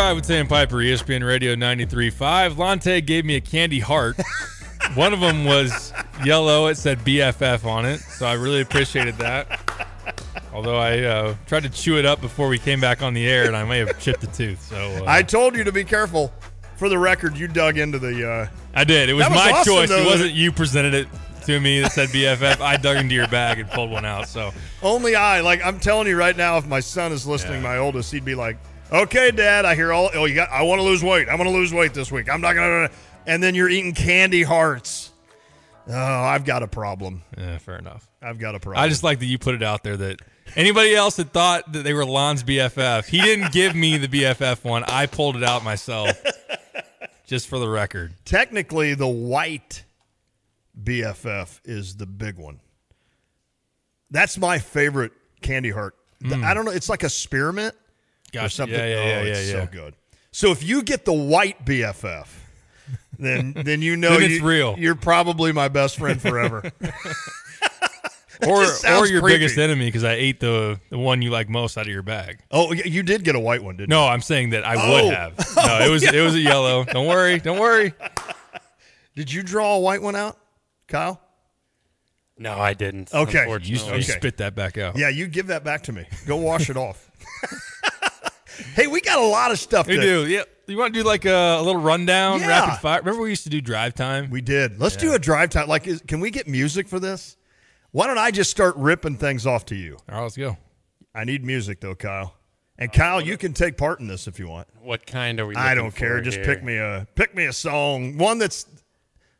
It is the drive with Sam Piper, ESPN Radio 93.5. Lante gave me a candy heart. One of them was yellow. It said BFF on it, so I really appreciated that. Although I uh, tried to chew it up before we came back on the air, and I may have chipped a tooth. So uh, I told you to be careful. For the record, you dug into the. Uh, I did. It was, was my awesome, choice. though, it wasn't you presented it to me that said BFF. I dug into your bag and pulled one out. So only I. Like I'm telling you right now, if my son is listening, Yeah. my oldest, he'd be like, "Okay, Dad, I hear all. Oh, you got. I want to lose weight. I want to lose weight this week. I'm not gonna." And then you're eating candy hearts. Oh, I've got a problem. yeah, fair enough. I've got a problem. I just like that you put it out there that anybody else that thought that they were Lon's BFF, he didn't give me the BFF one. I pulled it out myself. Just for the record. technically the white BFF is the big one. That's my favorite candy heart. The- mm. I don't know. It's like a spearmint or something. Yeah, yeah, yeah, oh, yeah, it's yeah. so good. So if you get the white BFF, then then you know Then it's you- real. You're probably my best friend forever. Or or your creepy. biggest enemy because I ate the the one you like most out of your bag. oh, you did get a white one, didn't No, I'm saying that I Oh. would have. No, it was it was a yellow. Oh, don't worry, don't worry. Did you draw a white one out, Kyle? No, I didn't. Okay. You, you Okay. spit that back out. Yeah, you give that back to me. Go wash it off. Hey, we got a lot of stuff. We to- do. Yeah. You want to do like a, a little rundown, Yeah. rapid fire? Remember we used to do drive time? We did. Let's do a drive time. Like, is, can we get music for this? Why don't I just start ripping things off to you? All right, let's go. I need music though, Kyle. And Kyle, you can take part in this if you want. What kind are we? I don't care. for Just here? pick me a pick me a song, one that's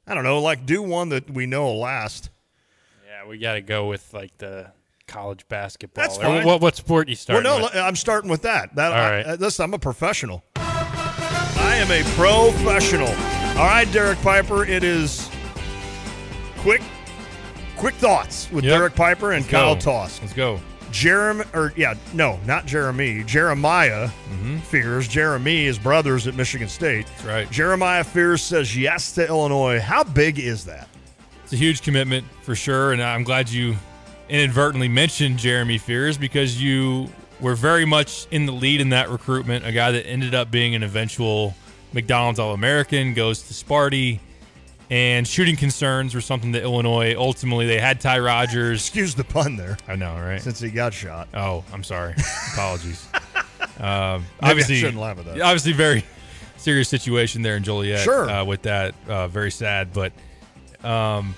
I don't know, like do one that we know will last. Yeah, we got to go with like the college basketball. That's fine. What, what sport you Well, start? no, with? I'm starting with that. That All I, right. uh, listen, I'm a professional. I am a professional. All right, Derek Piper. It is quick, quick thoughts with Yep. Derek Piper and Let's Kyle go. Toss. Let's go. Jeremy, or yeah, no, not Jeremy. Jeremiah Fears. Jeremy is brothers at Michigan State. That's right. Jeremiah Fears says yes to Illinois. How big is that? It's a huge commitment for sure, and I'm glad you inadvertently mentioned Jeremy Fears because you were very much in the lead in that recruitment. A guy that ended up being an eventual McDonald's All American, goes to Sparty, and shooting concerns were something that Illinois ultimately they had Ty Rodgers. Excuse the pun there, I know, right? since he got shot. Oh, I'm sorry. Apologies. Um, Maybe I obviously, shouldn't laugh at that. Obviously, very serious situation there in Joliet. Sure. Uh, with that, uh, very sad. But um,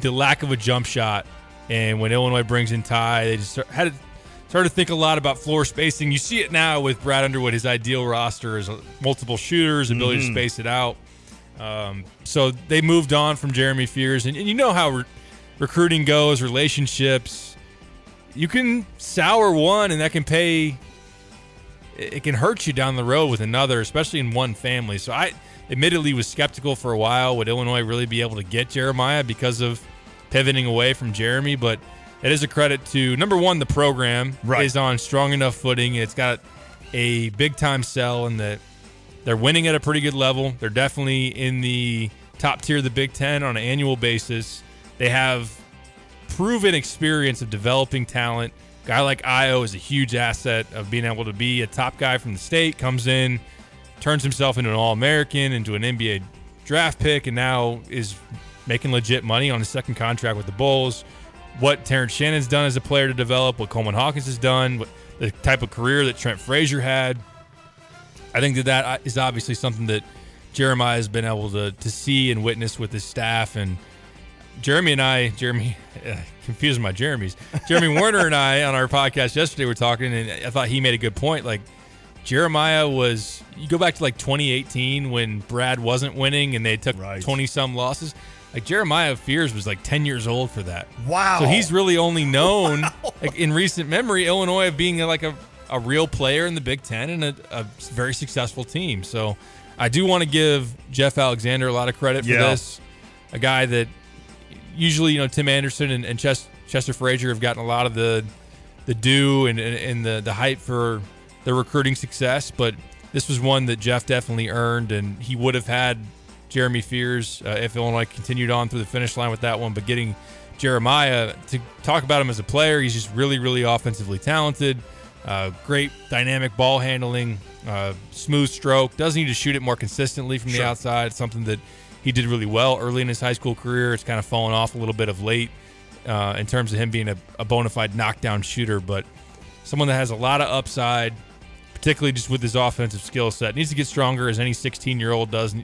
the lack of a jump shot, and when Illinois brings in Ty, they just start, had to start to think a lot about floor spacing. You see it now with Brad Underwood. His ideal roster is multiple shooters, ability Mm-hmm. to space it out. Um, so they moved on from Jeremy Fears, and, and you know how re- recruiting goes, relationships. You can sour one, and that can pay. It can hurt you down the road with another, especially in one family. So I, admittedly, was skeptical for a while. Would Illinois really be able to get Jeremiah because of pivoting away from Jeremy? But it is a credit to number one, the program Right. is on strong enough footing. It's got a big time sell, and that they're winning at a pretty good level. They're definitely in the top tier of the Big Ten on an annual basis. They have proven experience of developing talent. Guy like Ayo is a huge asset of being able to be a top guy from the state, comes in, turns himself into an All American, into an NBA draft pick, and now is making legit money on his second contract with the Bulls. What Terrence Shannon's done as a player to develop, what Coleman Hawkins has done, what the type of career that Trent Frazier had. I think that that is obviously something that Jeremiah has been able to to see and witness with his staff. And Jeremy and I, Jeremy, uh, confusing my Jeremys. Jeremy Werner and I on our podcast yesterday were talking, and I thought he made a good point. Like Jeremiah was, you go back to like 2018 when Brad wasn't winning and they took Right. 20 some losses. Like Jeremiah Fears was like 10 years old for that. Wow. So he's really only known like in recent memory Illinois of being like a, a real player in the Big Ten and a, a very successful team. So I do want to give Jeff Alexander a lot of credit for Yeah. this. A guy that usually you know Tim Anderson and, and Ches- Chester Frazier have gotten a lot of the the due and, and, and the the hype for their recruiting success, but this was one that Jeff definitely earned, and he would have had Jeremy Fears uh, if Illinois continued on through the finish line with that one. But getting Jeremiah to talk about him as a player, he's just really, really offensively talented. Uh, great dynamic ball handling, uh, smooth stroke. Does need to shoot it more consistently from the Sure. outside. Something that he did really well early in his high school career. It's kind of fallen off a little bit of late uh, in terms of him being a, a bona fide knockdown shooter, but someone that has a lot of upside, particularly just with his offensive skill set. Needs to get stronger as any 16 year old does.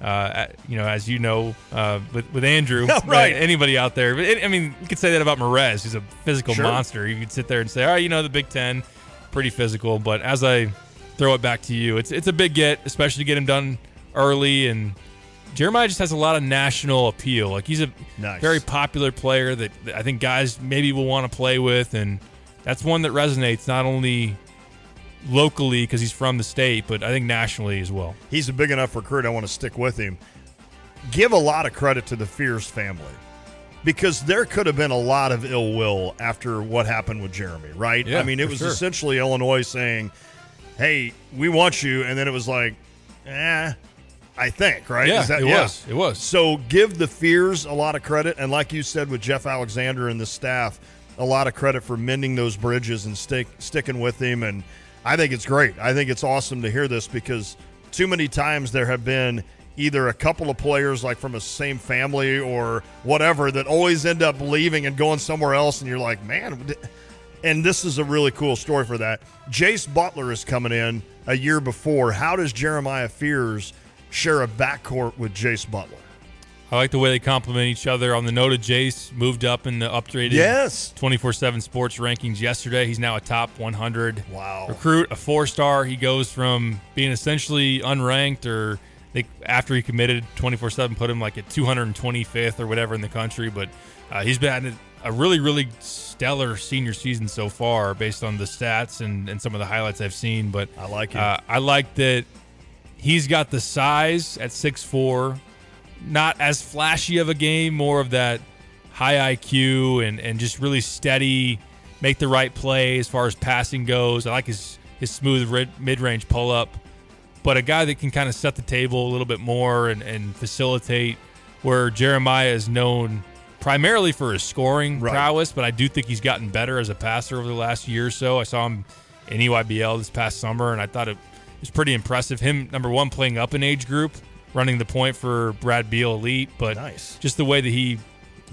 Uh, you know, as you know, uh, with with Andrew, Right. uh, Anybody out there? But it, I mean, you could say that about Morez. He's a physical Sure. monster. You could sit there and say, "Oh, you know, the Big Ten, pretty physical." But as I throw it back to you, it's it's a big get, especially to get him done early. And Jeremiah just has a lot of national appeal. Like he's a Nice. very popular player that, that I think guys maybe will want to play with, and that's one that resonates not only locally because he's from the state, but I think nationally as well. He's a big enough recruit. I want to stick with him. Give a lot of credit to the Fears family because there could have been a lot of ill will after what happened with Jeremy, right? Yeah, I mean, it was sure. essentially Illinois saying, "Hey, we want you," and then it was like, "Eh." I think, right? Yeah, that- it was. It was. So give the Fears a lot of credit, and like you said with Jeff Alexander and the staff, a lot of credit for mending those bridges and stick sticking with him. And I think it's great. I think it's awesome to hear this because too many times there have been either a couple of players like from a same family or whatever that always end up leaving and going somewhere else, and you're like, man. And this is a really cool story for that. Jace Butler is coming in a year before. How does Jeremiah Fears share a backcourt with Jace Butler? I like the way they complement each other. On the note of Jace, moved up in the upgraded Yes. 24 7 sports rankings yesterday. He's now a top 100 Wow. recruit, a four star. He goes from being essentially unranked or they, after he committed 24 7, put him like at 225th or whatever in the country. But uh, he's been a really, really stellar senior season so far based on the stats and, and some of the highlights I've seen. But I like it. uh, I like that he's got the size at 6'4, not as flashy of a game, more of that high IQ and, and just really steady, make the right play as far as passing goes. I like his, his smooth mid range pull up, but a guy that can kind of set the table a little bit more and, and facilitate where Jeremiah is known primarily for his scoring Right. prowess, but I do think he's gotten better as a passer over the last year or so. I saw him in EYBL this past summer, and I thought it was pretty impressive. Him, number one, playing up an age group, running the point for Brad Beal Elite, but Nice. just the way that he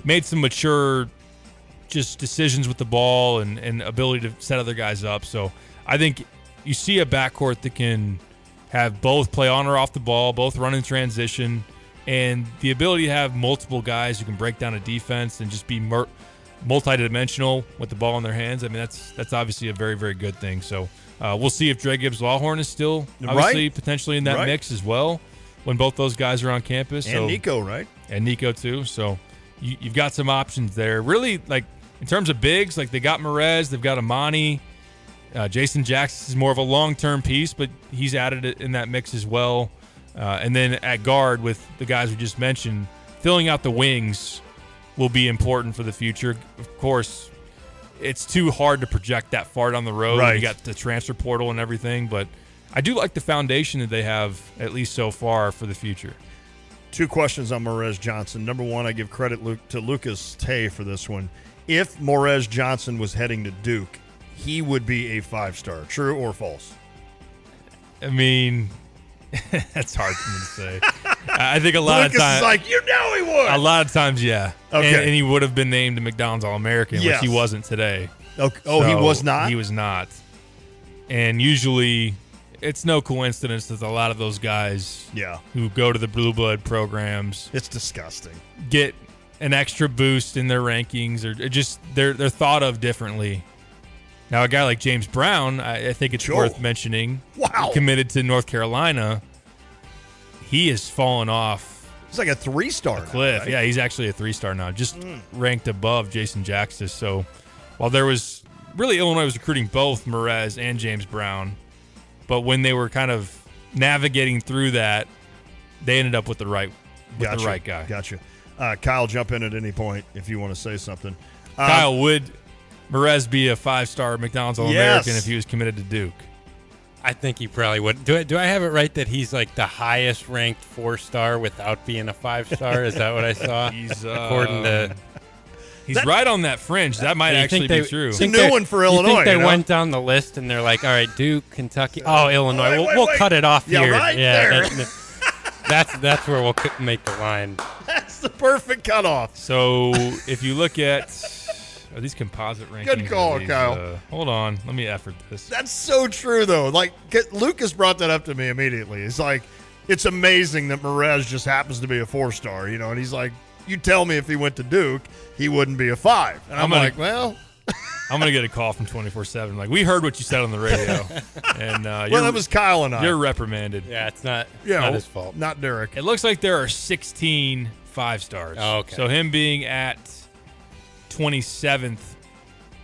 made some mature just decisions with the ball and, and ability to set other guys up. So I think you see a backcourt that can have both play on or off the ball, both run in transition, and the ability to have multiple guys who can break down a defense and just be mer- multidimensional with the ball in their hands. I mean, that's that's obviously a very very good thing. So uh, we'll see if Dre Gibbs Lawhorn is still obviously Right. potentially in that Right. mix as well when both those guys are on campus. And so, Nico, right? and Nico too. So you, you've got some options there. Really, like in terms of bigs, like they got Morez, they've got Amani. Uh, Jason Jakstys is more of a long-term piece, but he's added it in that mix as well. Uh, and then at guard with the guys we just mentioned, filling out the wings will be important for the future. Of course, it's too hard to project that far down the road. Right. You got the transfer portal and everything, but I do like the foundation that they have at least so far for the future. Two questions on Morez Johnson. Number one, I give credit to Lucas Tay for this one. If Morez Johnson was heading to Duke, he would be a five star. True or false? I mean, that's hard for me to say. I think a lot Lucas of times, like, you know he would. a lot of times, yeah. Okay. And, and he would have been named a McDonald's All American, Yes. which he wasn't today. Okay. Oh, he was not. He was not. And usually, it's no coincidence that a lot of those guys yeah, who go to the blue blood programs it's disgusting. get an extra boost in their rankings, or just they're they're thought of differently. Now, a guy like James Brown, I, I think it's worth mentioning. Wow. committed to North Carolina. He has fallen off It's like a three star. cliff. Yeah, he's actually a three star now, just mm. ranked above Jason Jakstys. So while there was really Illinois was recruiting both Morez and James Brown, but when they were kind of navigating through that, they ended up with the right with gotcha. the right guy. Gotcha. Uh, Kyle, jump in at any point if you want to say something. Uh, Kyle, would Morez be a five star McDonald's All American Yes. if he was committed to Duke? I think he probably would. Do I, do I have it right that he's like the highest ranked four star without being a five star? Is that what I saw? He's uh, According to He's That- right on that fringe. That might actually they- be true. It's a new one for you Illinois, Think they you know? went down the list and they're like, all right, Duke, Kentucky. Oh, Illinois. wait, we'll wait, we'll wait. cut it off Yeah, here. right yeah, there. that- that's that's where we'll make the line. That's the perfect cutoff. So if you look at are these composite rankings? Good call, these, Kyle. uh, hold on, let me effort this. That's so true, though. Like Lucas brought that up to me immediately. It's like it's amazing that Morez just happens to be a four star, you know. And he's like, "You tell me if he went to Duke, he wouldn't be a five. And I'm, I'm gonna- like, "Well, I'm gonna get a call from 24 seven. Like we heard what you said on the radio, and uh, well, that was Kyle and I. you're reprimanded. Yeah, it's not. Yeah, not his fault. not Derek. It looks like there are 16 five stars. Oh, okay. So him being at 27th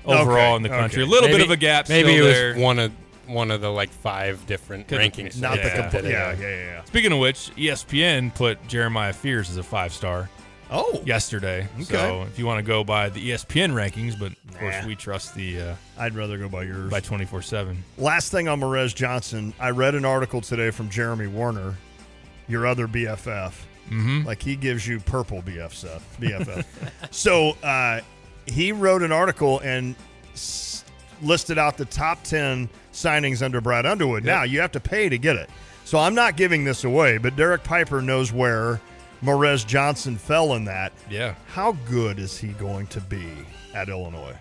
overall Okay, in the country, okay. a little bit of a gap. Maybe still it was there. one of one of the like five different rankings. Not the Yeah. complete. Did Yeah, yeah, yeah, yeah. Speaking of which, ESPN put Jeremiah Fears as a five star Oh, yesterday. Okay. So if you want to go by the ESPN rankings, but of course we trust the uh, I'd rather go by yours. by 24 seven. Last thing on Merez Johnson, I read an article today from Jeremy Werner, your other BFF. Mm-hmm. Like he gives you purple BFF. BFF. so uh, he wrote an article and s- listed out the top ten signings under Brad Underwood. Yep. Now you have to pay to get it. So I'm not giving this away, but Derek Piper knows where Morez Johnson fell in that. Yeah, How good is he going to be at Illinois?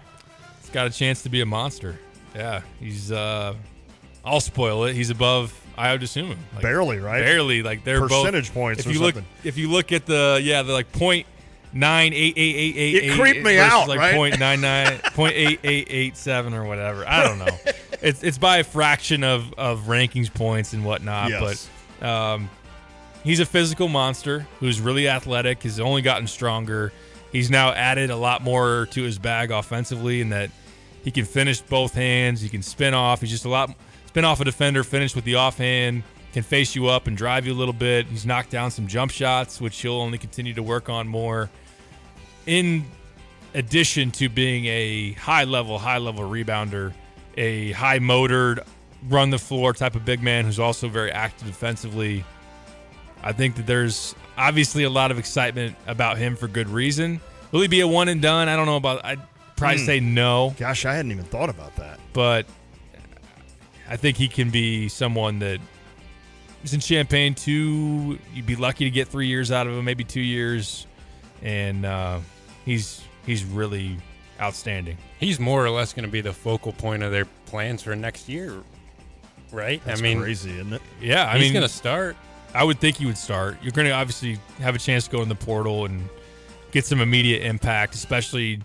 he's got a chance to be a monster. Yeah, he's. uh I'll spoil it. He's above Ayo Dosunmu. Like, Barely, right? Barely. Like they're both Percentage points If you look, if you look at the yeah, the like point nine eight eight eight eight. It creeped me out, Like right? point nine nine point eight eight eight seven or whatever. I don't know. it's it's by a fraction of of rankings points and whatnot. Yes. But um, he's a physical monster who's really athletic. Has only gotten stronger. He's now added a lot more to his bag offensively, in that he can finish both hands. He can spin off. He's just a lot spin off a defender, finish with the offhand, can face you up and drive you a little bit. He's knocked down some jump shots, which he'll only continue to work on more. In addition to being a high level, high level rebounder, a high motored, run the floor type of big man who's also very active defensively. I think that there's obviously a lot of excitement about him for good reason. Will he be a one and done? I don't know about. I'd probably Hmm. say no, Gosh, I hadn't even thought about that. but I think he can be someone that is in Champaign two. You'd be lucky to get three years out of him, maybe two years, and uh, he's he's really outstanding. He's more or less going to be the focal point of their plans for next year, right? That's I mean, crazy, isn't it? Yeah, I he's mean, going to start. I would think he would start. You're going to obviously have a chance to go in the portal and get some immediate impact, especially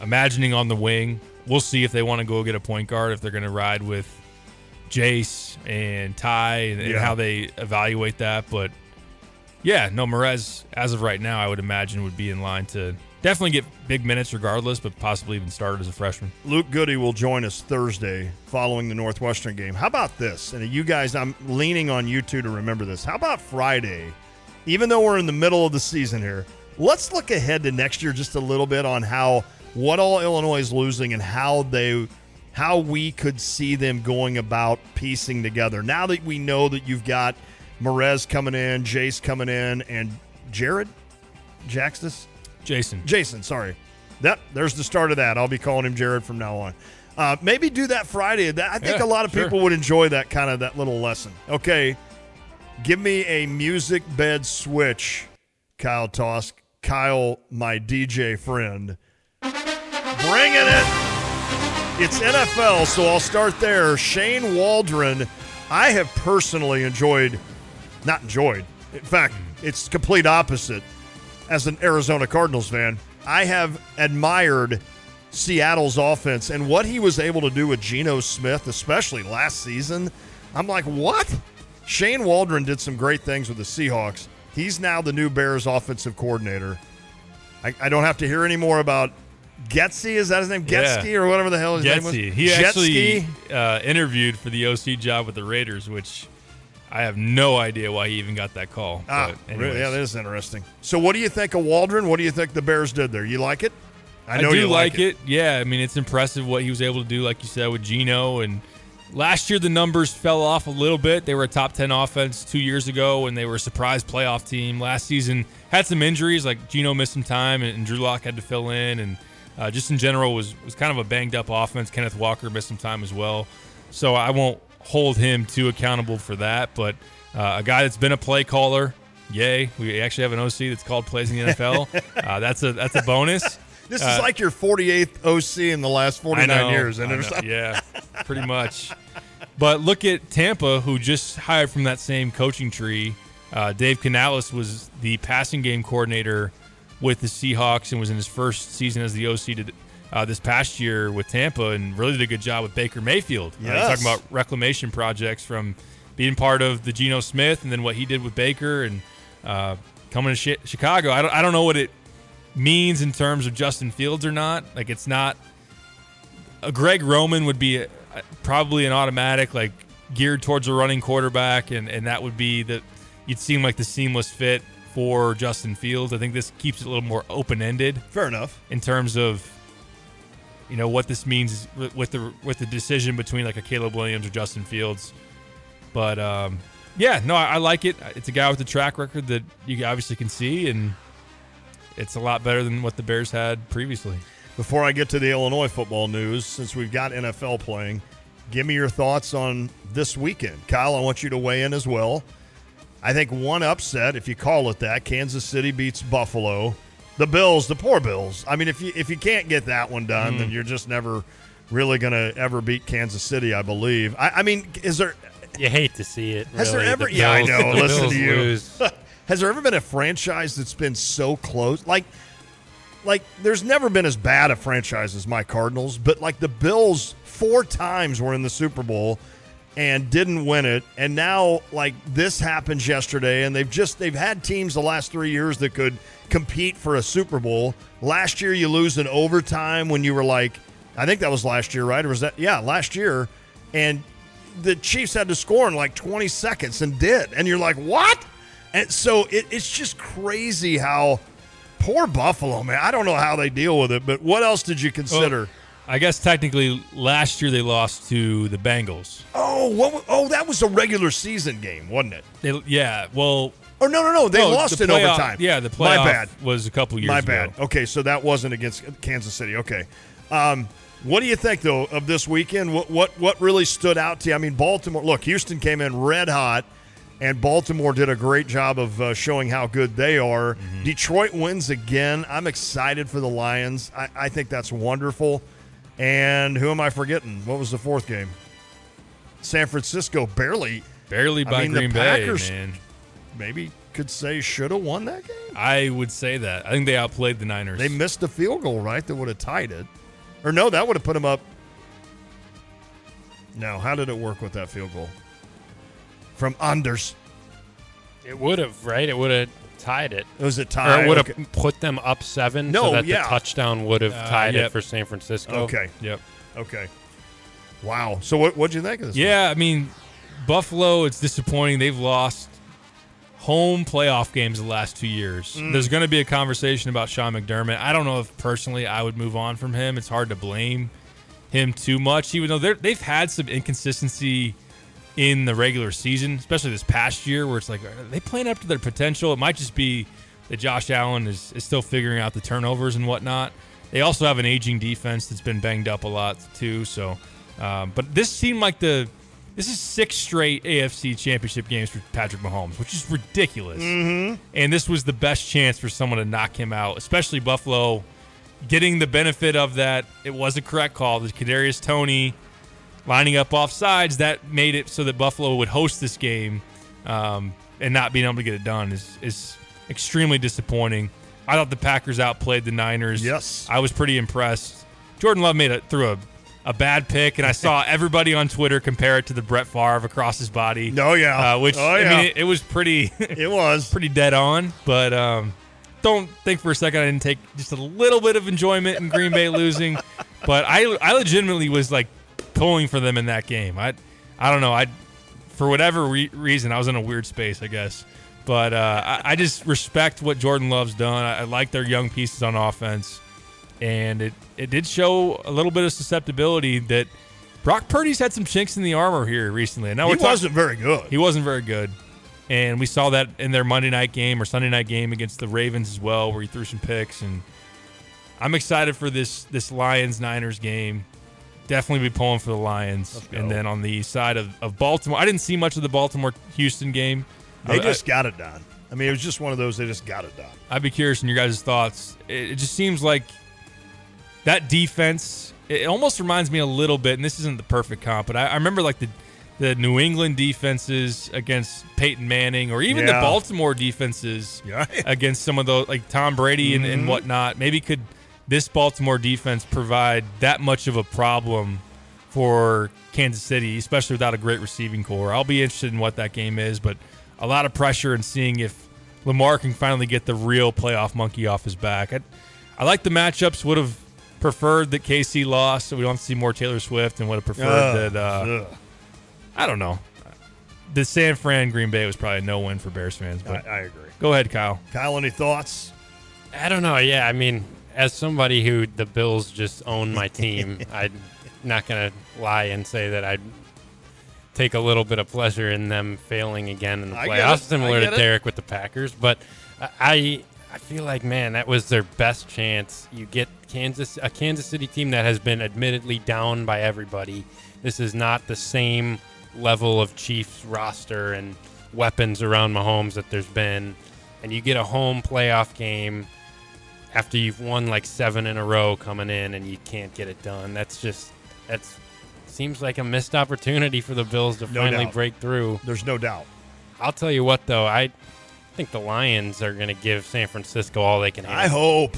imagining on the wing. We'll see if they want to go get a point guard, if they're going to ride with Jace and Ty and, and how they evaluate that. But yeah, no, Morez, as of right now, I would imagine would be in line to definitely get big minutes regardless, but possibly even start as a freshman. Luke Goody will join us Thursday following the Northwestern game. How about this? And you guys, I'm leaning on you two to remember this. How about Friday? Even though we're in the middle of the season here, let's look ahead to next year just a little bit on how what all Illinois is losing and how they how we could see them going about piecing together. Now that we know that you've got Morez coming in, Jace coming in, and Jared Jakstys Jason. Jason, sorry. That there's the start of that. I'll be calling him Jared from now on. Uh, maybe do that Friday. That, I think Yeah, a lot of sure. people would enjoy that kind of that little lesson. Okay, give me a music bed switch, Kyle Tosk. Kyle, my DJ friend, bringing it. It's NFL, so I'll start there. Shane Waldron, I have personally enjoyed, not enjoyed. In fact, it's complete opposite as an Arizona Cardinals fan, I have admired Seattle's offense and what he was able to do with Geno Smith, especially last season. I'm like, what? Shane Waldron did some great things with the Seahawks. He's now the new Bears offensive coordinator. I, I don't have to hear any more about Getsy. Is that his name? Yeah. Or whatever the hell his name was? Getsy. He Jetsky? actually uh, interviewed for the OC job with the Raiders, which I have no idea why he even got that call. Ah, really? yeah, that is interesting. So, what do you think of Waldron? What do you think the Bears did there? You like it? I, know do you like it. Yeah, I mean it's impressive what he was able to do, like you said, with Geno, and last year the numbers fell off a little bit. They were a top 10 offense two years ago and they were a surprise playoff team. Last season had some injuries, like Geno missed some time and, and Drew Lock had to fill in. And uh, just in general was, was kind of a banged up offense. Kenneth Walker missed some time as well. So I won't hold him too accountable for that. But uh, a guy that's been a play caller, yay. We actually have an OC that's called plays in the NFL. uh, that's a that's a bonus. This Uh, is like your 48th OC in the last 49 know, years. And I there's yeah, pretty much. But look at Tampa, who just hired from that same coaching tree. Uh, Dave Canales was the passing game coordinator with the Seahawks and was in his first season as the OC to, uh, this past year with Tampa and really did a good job with Baker Mayfield. Uh, talking about reclamation projects from being part of the Geno Smith and then what he did with Baker and uh, coming to Chi- Chicago. I don't, I don't know what it means in terms of Justin Fields or not. Like it's not a Greg Roman would be a, a- probably an automatic, like geared towards a running quarterback, and, and that would be the you'd seem like the seamless fit for Justin Fields. I think this keeps it a little more open ended fair enough. in terms of you know what this means with- the with the decision between like a Caleb Williams or Justin Fields. But um, yeah, no, I, I like it. It's a guy with a track record that you obviously can see, and it's a lot better than what the Bears had previously. Before I get to the Illinois football news, since we've got NFL playing, give me your thoughts on this weekend. Kyle, I want you to weigh in as well. I think one upset, if you call it that, Kansas City beats Buffalo. The Bills, the poor Bills. I mean, if you if you can't get that one done, Mm. then you're just never really going to ever beat Kansas City, I believe. I, I mean, is there You hate to see it. Has there ever- The yeah, I know. Listen to you. Has there ever been a franchise that's been so close? Like, like there's never been as bad a franchise as my Cardinals, but like the Bills four times were in the Super Bowl and didn't win it, and now like this happens yesterday, and they've just they've had teams the last three years that could compete for a Super Bowl. Last year, you lose in overtime when you were like, I think that was last year, right? Or was that yeah, last year, and the Chiefs had to score in like 20 seconds and did. And you're like, what? And so it, it's just crazy how poor Buffalo, man. I don't know how they deal with it, but what else did you consider? I guess technically last year they lost to the Bengals. oh, what? Oh, that was a regular season game, wasn't it? They, yeah, well, Or no, no, no. They no, lost the in playoff- overtime. Yeah, the playoff My bad. was a couple years My ago. bad. Okay, so that wasn't against Kansas City. Okay. Um, what do you think though of this weekend? What what what really stood out to you? I mean, Baltimore. Look, Houston came in red hot, and Baltimore did a great job of uh, showing how good they are. Mm-hmm. Detroit wins again. I'm excited for the Lions. I, I think that's wonderful. And who am I forgetting? What was the fourth game? San Francisco barely, Barely I by mean, the Green Bay, Packers- man. maybe could say should have won that game. I would say that. I think they outplayed the Niners. They missed a field goal, right? That would have tied it. Or no, that would have put them up. No, how did it work with that field goal? From Anders. It would have, right? It would have tied it. It was it Or tied? it would have okay. put them up seven No, so that yeah. the touchdown would have Uh, tied yep. it for San Francisco. okay. Yep. Okay. Wow. So what what'd you think of this? Yeah, I mean, Buffalo, it's disappointing. They've lost home playoff games the last two years. Mm. There's going to be a conversation about Sean McDermott. I don't know if personally I would move on from him. It's hard to blame him too much, even though they're, they've had some inconsistency in the regular season, especially this past year, where it's like, are they playing up to their potential? It might just be that Josh Allen is, is still figuring out the turnovers and whatnot. They also have an aging defense that's been banged up a lot too. So, um, but this seemed like the this is six straight AFC Championship games for Patrick Mahomes, which is ridiculous. Mm-hmm. And this was the best chance for someone to knock him out, especially Buffalo getting the benefit of that. It was a correct call. The Kadarius Toney lining up off sides that made it so that Buffalo would host this game, um, and not being able to get it done is is extremely disappointing. I thought the Packers outplayed the Niners. Yes. I was pretty impressed. Jordan Love made it through a, a bad pick, and I saw everybody on Twitter compare it to the Brett Favre across his body. Oh, yeah. uh, which Oh, I mean, it, it was pretty It was. pretty dead on. But um, don't think for a second I didn't take just a little bit of enjoyment in Green Bay losing. But I I legitimately was like pulling for them in that game. I I don't know. I for whatever re- reason I was in a weird space, I guess. But uh, I, I just respect what Jordan Love's done. I, I like their young pieces on offense, and it it did show a little bit of susceptibility that Brock Purdy's had some chinks in the armor here recently. And now he wasn't very good. He wasn't very good. And we saw that in their Monday night game or Sunday night game against the Ravens as well, where he threw some picks. And I'm excited for this this Lions Niners game. Definitely be pulling for the Lions. And then on the side of, of Baltimore, I didn't see much of the Baltimore Houston game. They I- just got it done. I mean, it was just one of those. They just got it done. I'd be curious in your guys' thoughts. It, it just seems like that defense. It almost reminds me a little bit, and this isn't the perfect comp, but I, I remember like the the New England defenses against Peyton Manning, or even the Baltimore defenses Yeah. against some of those like Tom Brady and, and mm-hmm. whatnot. Maybe could this Baltimore defense provide that much of a problem for Kansas City, especially without a great receiving core? I'll be interested in what that game is, but a lot of pressure and seeing if Lamar can finally get the real playoff monkey off his back. I, I like the matchups. Would have preferred that KC lost, so we don't have to see more Taylor Swift, and would have preferred Ugh. that. Uh, I don't know. The San Fran Green Bay was probably no win for Bears fans, I, but I agree. go ahead, Kyle. Kyle, any thoughts? I don't know. Yeah, I mean, as somebody who the Bills just own my team, I'm not gonna lie and say that I'd take a little bit of pleasure in them failing again in the I playoffs, similar to it. Derek with the Packers. But I, I feel like man, that was their best chance. You get Kansas, a Kansas City team that has been admittedly down by everybody. This is not the same level of Chiefs roster and weapons around Mahomes that there's been, and you get a home playoff game after you've won like seven in a row coming in and you can't get it done. That's just that's seems like a missed opportunity for the Bills to No finally doubt. break through. There's no doubt. I'll tell you what though, I think the Lions are going to give San Francisco all they can handle. I hope.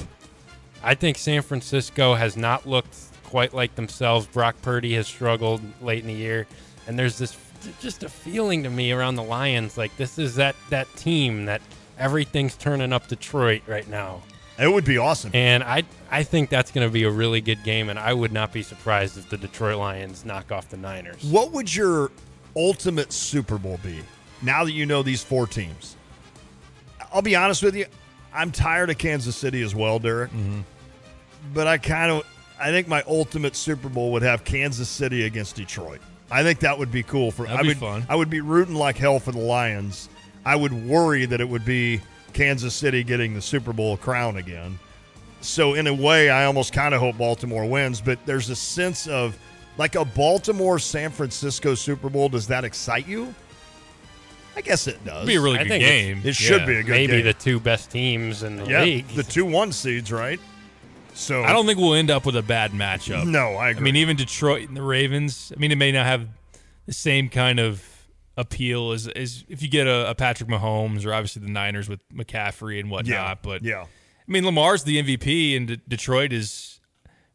I think San Francisco has not looked quite like themselves. Brock Purdy has struggled late in the year, and there's this just a feeling to me around the Lions like this is that that team that everything's turning up Detroit right now. It would be awesome. And I I think that's going to be a really good game, and I would not be surprised if the Detroit Lions knock off the Niners. What would your ultimate Super Bowl be now that you know these four teams? I'll be honest with you. I'm tired of Kansas City as well, Derek. Mm-hmm. But I kind of, I think my ultimate Super Bowl would have Kansas City against Detroit. I think that would be cool for. That'd I be would, fun. I would be rooting like hell for the Lions. I would worry that it would be Kansas City getting the Super Bowl crown again. So in a way, I almost kind of hope Baltimore wins, but there's a sense of like a Baltimore San Francisco Super Bowl. Does that excite you? I guess it does. It'd be a really I good game. It should Yeah. be a good Maybe game. the two best teams in the yeah, league. the two one seeds, right? So I don't think we'll end up with a bad matchup. No, I I mean, even Detroit and the Ravens. I mean, it may not have the same kind of appeal is as if you get a, a Patrick Mahomes or obviously the Niners with McCaffrey and whatnot. yeah, But yeah, I mean, Lamar's the MVP, and D- Detroit is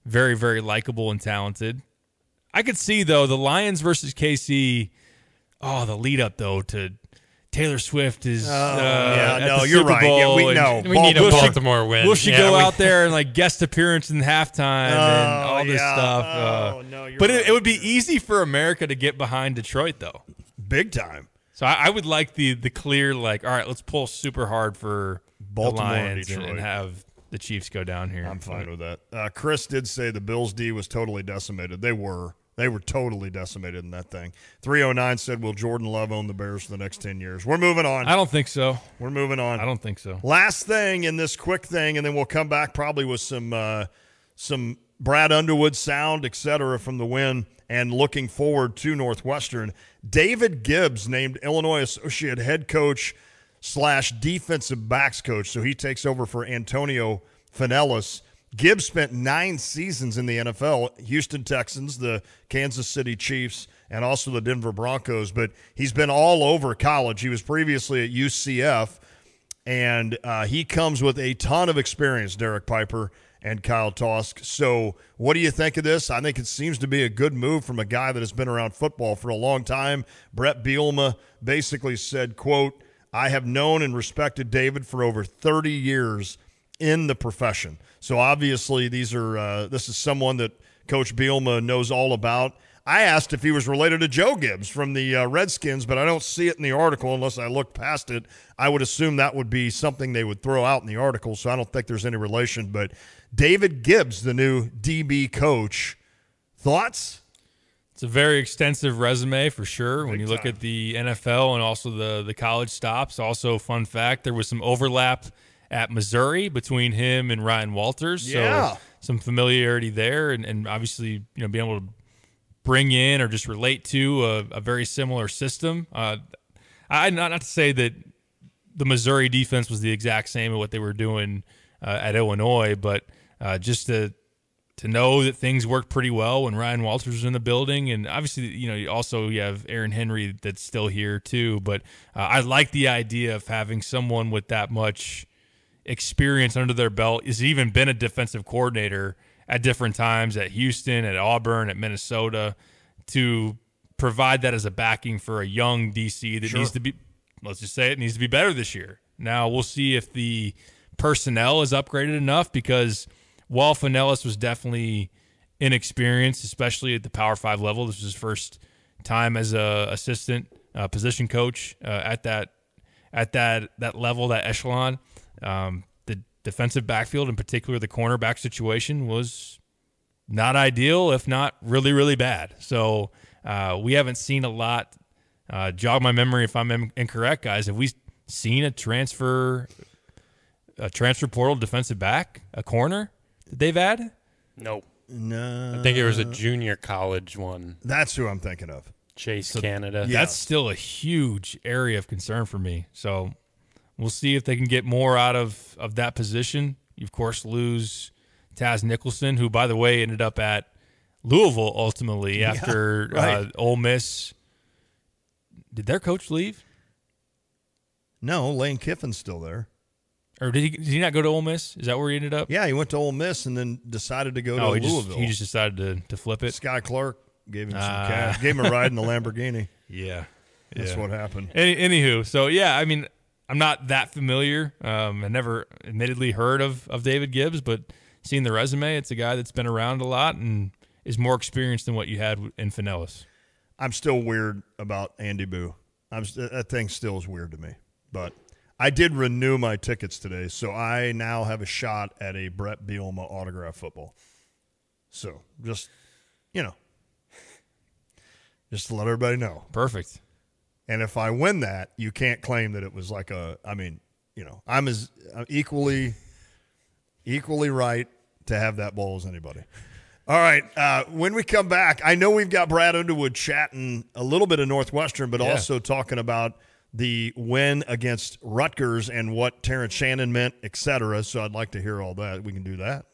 very, very likable and talented. I could see though the Lions versus KC. Oh, the lead up though to Taylor Swift is. uh, Oh, yeah, at no, the you're Super right. Yeah, we know. we need a Will she- Baltimore win. Will she Yeah, go we- out there and like guest appearance in halftime and Oh, all this yeah. stuff? Oh, uh, no, you're but it, it would be easy for America to get behind Detroit though. Big time. So I, I would like the the clear like, all right, let's pull super hard for Baltimore and and, and have the Chiefs go down here. I'm fine with that. Uh, Chris did say the Bills D was totally decimated. They were. They were totally decimated in that thing. 309 said, Will Jordan Love own the Bears for the next 10 years? We're moving on. I don't think so. We're moving on. I don't think so. Last thing in this quick thing, and then we'll come back probably with some uh, some Brad Underwood sound, et cetera, from the win, and looking forward to Northwestern. David Gibbs named Illinois associate head coach slash defensive backs coach, so he takes over for Antonio Fenelus. Gibbs spent nine seasons in the NFL, Houston Texans, the Kansas City Chiefs, and also the Denver Broncos, but he's been all over college. He was previously at UCF and uh, he comes with a ton of experience, Derek Piper and Kyle Tosk. So, what do you think of this? I think it seems to be a good move from a guy that has been around football for a long time. Bret Bielema basically said, "quote I have known and respected David for over 30 years in the profession. So obviously, these are uh, this is someone that Coach Bielema knows all about." I asked if he was related to Joe Gibbs from the uh, Redskins, but I don't see it in the article unless I look past it. I would assume that would be something they would throw out in the article, so I don't think there's any relation. But David Gibbs, the new DB coach, thoughts? It's a very extensive resume for sure. when Big you look time. at the NFL and also the the college stops. Also, fun fact: there was some overlap at Missouri between him and Ryan Walters. Yeah. So some familiarity there, and, and obviously you know being able to bring in or just relate to a, a very similar system. Uh, I not not to say that the Missouri defense was the exact same of what they were doing uh, at Illinois, but uh, just to to know that things worked pretty well when Ryan Walters was in the building, and obviously, you know, you also you have Aaron Henry that's still here too. But uh, I like the idea of having someone with that much experience under their belt. Has even been a defensive coordinator at different times at Houston, at Auburn, at Minnesota, to provide that as a backing for a young DC that Sure. needs to be. Let's just say it needs to be better this year. Now we'll see if the personnel is upgraded enough because while Fenelus was definitely inexperienced, especially at the Power Five level, this was his first time as a assistant uh, position coach uh, at that at that that level, that echelon. Um, the defensive backfield, in particular, the cornerback situation was not ideal, if not really, really bad. So uh, we haven't seen a lot. Uh, jog my memory if I'm incorrect, guys. Have we seen a transfer, a transfer portal defensive back, a corner that they've had? Nope. No, I think it was a junior college one. that's who I'm thinking of. Chase Canada. Yeah. That's still a huge area of concern for me. So we'll see if they can get more out of of that position. You of course lose Taz Nicholson, who by the way ended up at Louisville ultimately after uh, right. Ole Miss. Did their coach leave, No, Lane Kiffin's still there. Or did he? Did he not go to Ole Miss? Is that where he ended up? Yeah, he went to Ole Miss and then decided to go Oh, to he just Louisville. he just decided to to flip it. Sky Clark gave him some Ah. cash, gave him a ride in the Lamborghini. Yeah, That's yeah. what happened. Any, anywho, so yeah, I mean, I'm not that familiar. Um, I never, admittedly, heard of of David Gibbs, but seeing the resume, it's a guy that's been around a lot and is more experienced than what you had in Fenelus. I'm still weird about Andy Boo. I'm that thing still is weird to me. But I did renew my tickets today, so I now have a shot at a Bret Bielema autograph football. So just you know, just to let everybody know. Perfect. And if I win that, you can't claim that it was like a. I mean, you know, I'm as I'm equally, equally right to have that ball as anybody. All right. Uh, when we come back, I know we've got Brad Underwood chatting a little bit of Northwestern, but Yeah. also talking about the win against Rutgers and what Terrence Shannon meant, etc. So I'd like to hear all that. We can do that.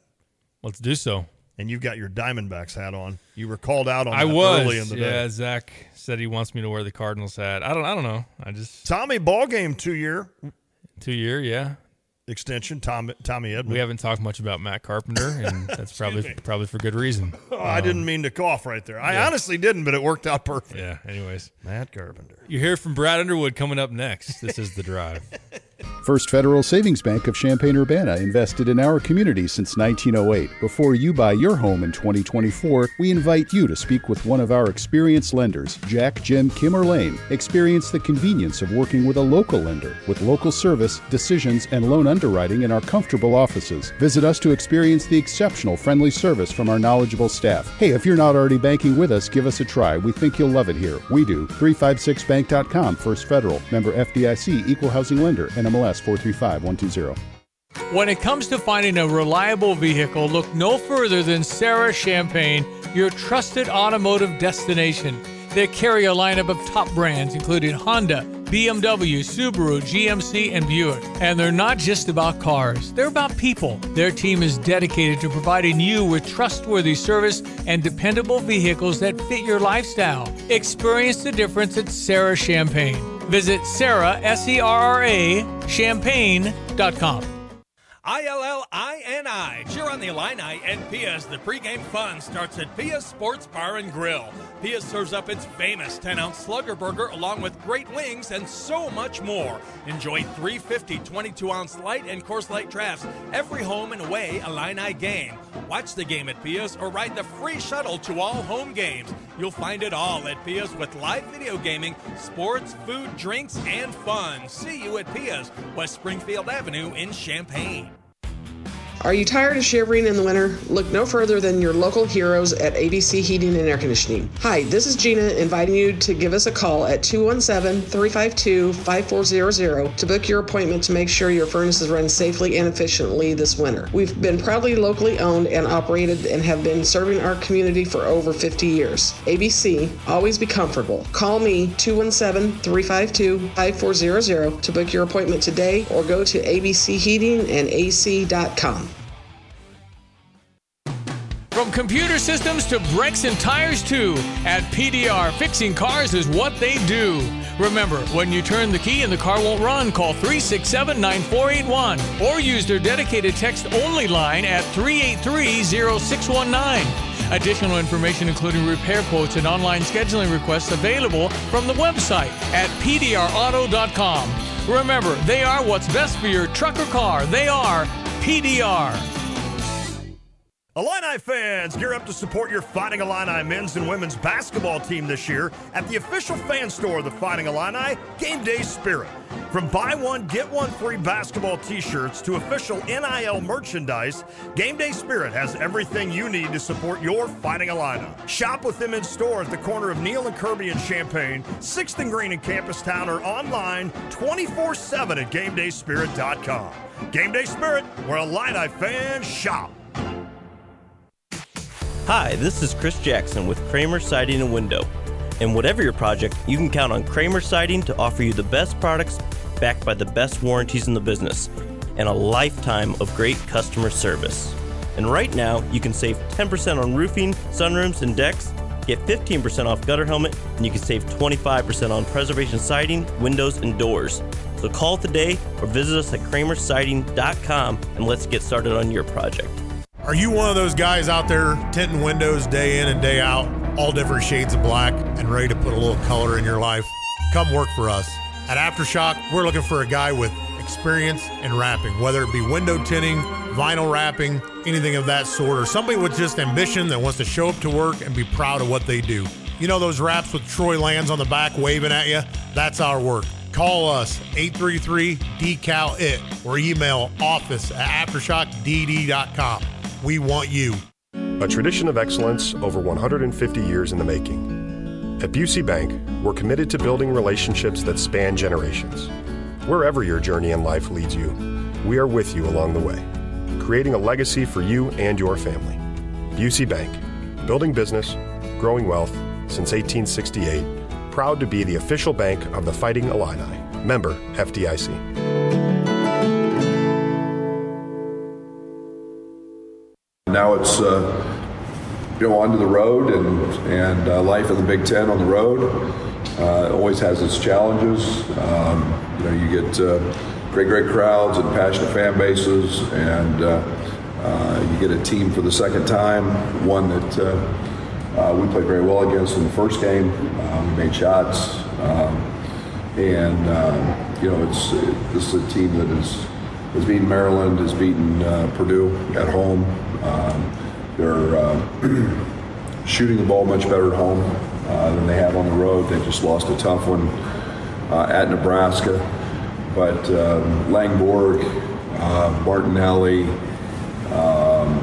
Let's do so. And you've got your Diamondbacks hat on. You were called out on I was. early in the day. yeah, day. Zach said he wants me to wear the Cardinals hat. I don't. I don't know. I just Tommy ball game two year two year. Yeah, extension. Tom, Tommy Edman. we haven't talked much about Matt Carpenter, and that's probably me. probably for good reason. Oh, I didn't um, mean to cough right there. I honestly didn't, but it worked out perfect. Yeah. Anyways, Matt Carpenter. you hear from Brad Underwood coming up next. This is the drive. First Federal Savings Bank of Champaign Urbana invested in our community since 1908. Before you buy your home in 2024, we invite you to speak with one of our experienced lenders, Jack, Jim, Kim, or Lane. Experience the convenience of working with a local lender with local service, decisions, and loan underwriting in our comfortable offices. Visit us to experience the exceptional friendly service from our knowledgeable staff. Hey, if you're not already banking with us, give us a try. We think you'll love it here. We do. 356bank.com, First Federal. Member FDIC, Equal Housing Lender, NMLS 435120. When it comes to finding a reliable vehicle, look no further than Serra Champaign, your trusted automotive destination. They carry a lineup of top brands including Honda, BMW, Subaru, GMC, and Buick. And they're not just about cars, they're about people. Their team is dedicated to providing you with trustworthy service and dependable vehicles that fit your lifestyle. Experience the difference at Serra Champaign. Visit Serra, S E R R A, champaign.com. I-L-L-I-N-I. Cheer on the Illini and Pia's. The pregame fun starts at Pia's Sports Bar and Grill. Pia serves up its famous 10-ounce Slugger Burger along with great wings and so much more. Enjoy 350 22-ounce light and Coors light drafts every home and away Illini game. Watch the game at Pia's or ride the free shuttle to all home games. You'll find it all at Pia's with live video gaming, sports, food, drinks, and fun. See you at Pia's, West Springfield Avenue in Champaign. Are you tired of shivering in the winter? Look no further than your local heroes at ABC Heating and Air Conditioning. Hi, this is Gina inviting you to give us a call at 217 352 5400 to book your appointment to make sure your furnaces run safely and efficiently this winter. We've been proudly locally owned and operated and have been serving our community for over 50 years. ABC, always be comfortable. Call me 217 352 5400 to book your appointment today or go to abcheatingandac.com. Computer systems to brakes and tires, too, at PDR, fixing cars is what they do. Remember, when you turn the key and the car won't run, call 367 9481 or use their dedicated text only line at 383 0619. Additional information, including repair quotes and online scheduling requests, available from the website at pdrauto.com. Remember, they are what's best for your truck or car. They are PDR. Illini fans, gear up to support your Fighting Illini men's and women's basketball team this year at the official fan store of the Fighting Illini, Game Day Spirit. From buy one, get one free basketball t shirts to official NIL merchandise, Game Day Spirit has everything you need to support your Fighting Illini. Shop with them in store at the corner of Neil and Kirby in Champaign, 6th and Green in Campus Town, or online 24 7 at GameDaySpirit.com. Game Day Spirit, where Illini fans shop. Hi, this is Chris Jackson with Kramer Siding and Window. And whatever your project, you can count on Kramer Siding to offer you the best products backed by the best warranties in the business and a lifetime of great customer service. And right now, you can save 10% on roofing, sunrooms, and decks, get 15% off gutter helmet, and you can save 25% on preservation siding, windows, and doors. So call today or visit us at kramersiding.com and let's get started on your project. Are you one of those guys out there tinting windows day in and day out, all different shades of black, and ready to put a little color in your life? Come work for us. At Aftershock, we're looking for a guy with experience in wrapping, whether it be window tinting, vinyl wrapping, anything of that sort, or somebody with just ambition that wants to show up to work and be proud of what they do. You know those wraps with Troy Lands on the back waving at you? That's our work. Call us 833 decal it or email office at aftershockdd.com. We want you. A tradition of excellence over 150 years in the making. At Busey Bank, we're committed to building relationships that span generations. Wherever your journey in life leads you, we are with you along the way, creating a legacy for you and your family. Busey Bank, building business, growing wealth since 1868, proud to be the official bank of the Fighting Illini. Member FDIC. Now it's uh, you know onto the road and and uh, life in the Big Ten on the road uh, always has its challenges. Um, you know you get uh, great great crowds and passionate fan bases, and uh, uh, you get a team for the second time, one that uh, we played very well against in the first game. we made shots, um, and um, you know it's this is a team that has beaten Maryland, has beaten uh, Purdue at home. Um, they're uh, shooting the ball much better at home uh, than they have on the road. They just lost a tough one uh, at Nebraska. But um, Langborg, uh, Martinelli, um,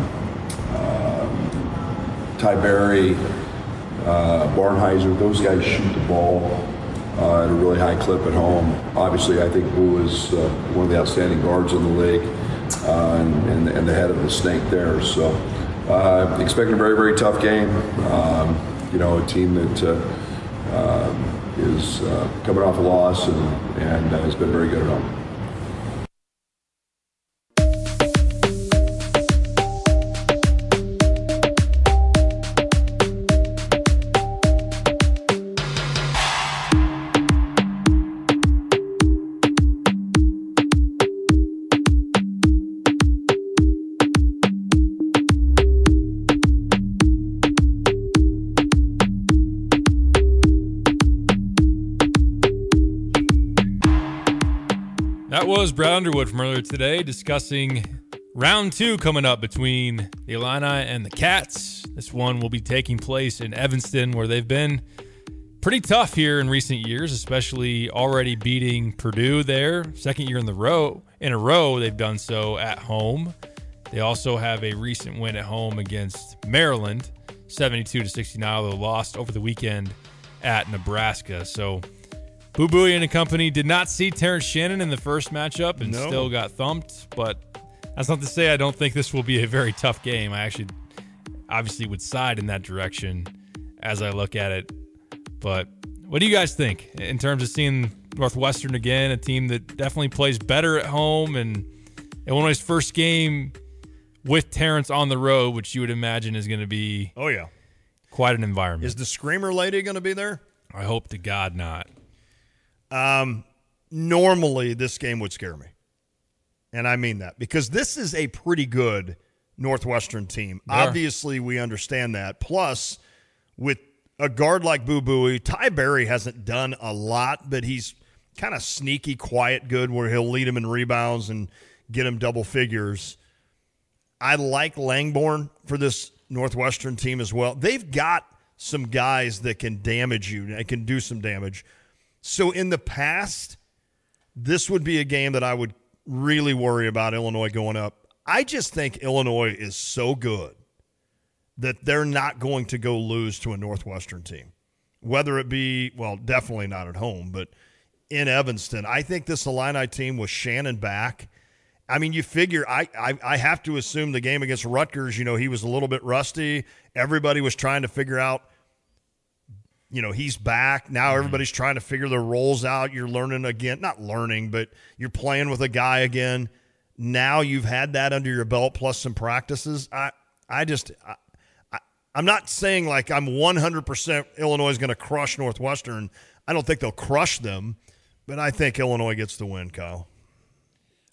um, Ty Berry, uh, Barnhizer, those guys shoot the ball uh, at a really high clip at home. Obviously, I think Boo is uh, one of the outstanding guards in the league uh, and, and, and, the head of the snake there. So, uh, expecting a very, very tough game. Um, you know, a team that uh, um, is uh, coming off a loss and, and has been very good at home. Brad Underwood from earlier today discussing round two coming up between the Illini and the Cats. This one will be taking place in Evanston, where they've been pretty tough here in recent years, especially already beating Purdue there. Second year in the row in a row, they've done so at home. They also have a recent win at home against Maryland, 72 to 69, although lost over the weekend at Nebraska. So Boo and company did not see Terrence Shannon in the first matchup and No. still got thumped, but that's not to say I don't think this will be a very tough game. I actually obviously would side in that direction as I look at it. But what do you guys think in terms of seeing Northwestern again, a team that definitely plays better at home and Illinois' first game with Terrence on the road, which you would imagine is going to be Oh yeah. quite an environment. Is the screamer lady going to be there? I hope to God not. Um, normally this game would scare me, and I mean that because this is a pretty good Northwestern team. Obviously, we understand that. Plus, with a guard like Boo Buie, Ty Berry hasn't done a lot, but he's kind of sneaky, quiet, good, where he'll lead him in rebounds and get him double figures. I like Langborg for this Northwestern team as well. They've got some guys that can damage you, and can do some damage. So in the past, this would be a game that I would really worry about Illinois going up. I just think Illinois is so good that they're not going to go lose to a Northwestern team. Whether it be, well, definitely not at home, but in Evanston. I think this Illini team with Shannon back. I mean, you figure I, I I have to assume the game against Rutgers, you know, he was a little bit rusty. Everybody was trying to figure out you know, he's back. Now mm-hmm. everybody's trying to figure their roles out. You're learning again, not learning, but you're playing with a guy again. Now you've had that under your belt plus some practices. I I just I, I, I'm not saying like I'm 100% Illinois is going to crush Northwestern. I don't think they'll crush them, but I think Illinois gets the win, Kyle.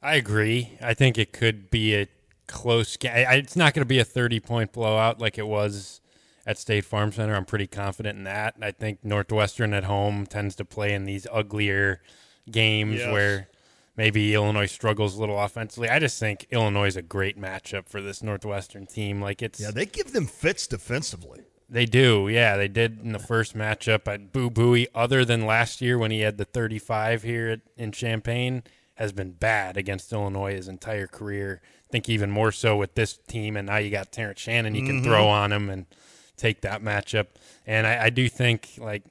I agree. I think it could be a close game. It's not going to be a 30 point blowout like it was at State Farm Center. I'm pretty confident in that. I think Northwestern at home tends to play in these uglier games Yes. where maybe Illinois struggles a little offensively. I just think Illinois is a great matchup for this Northwestern team. Like it's Yeah, they give them fits defensively. they do, yeah. They did in the first matchup at Boo Buie, other than last year when he had the 35 here at, in Champaign, has been bad against Illinois his entire career. I think even more so with this team, and now you got Terrence Shannon you can Mhm. throw on him and take that matchup. And I, I do think, like,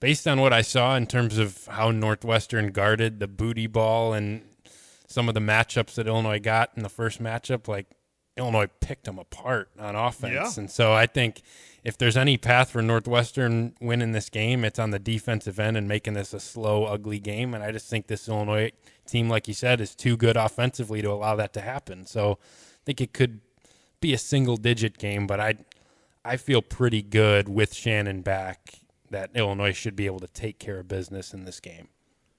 based on what I saw in terms of how Northwestern guarded the booty ball and some of the matchups that Illinois got in the first matchup, like Illinois picked them apart on offense. Yeah. And so I think if there's any path for Northwestern winning this game, it's on the defensive end and making this a slow, ugly game. And I just think this Illinois team, like you said, is too good offensively to allow that to happen. So I think it could be a single digit game, but I I feel pretty good with Shannon back that Illinois should be able to take care of business in this game.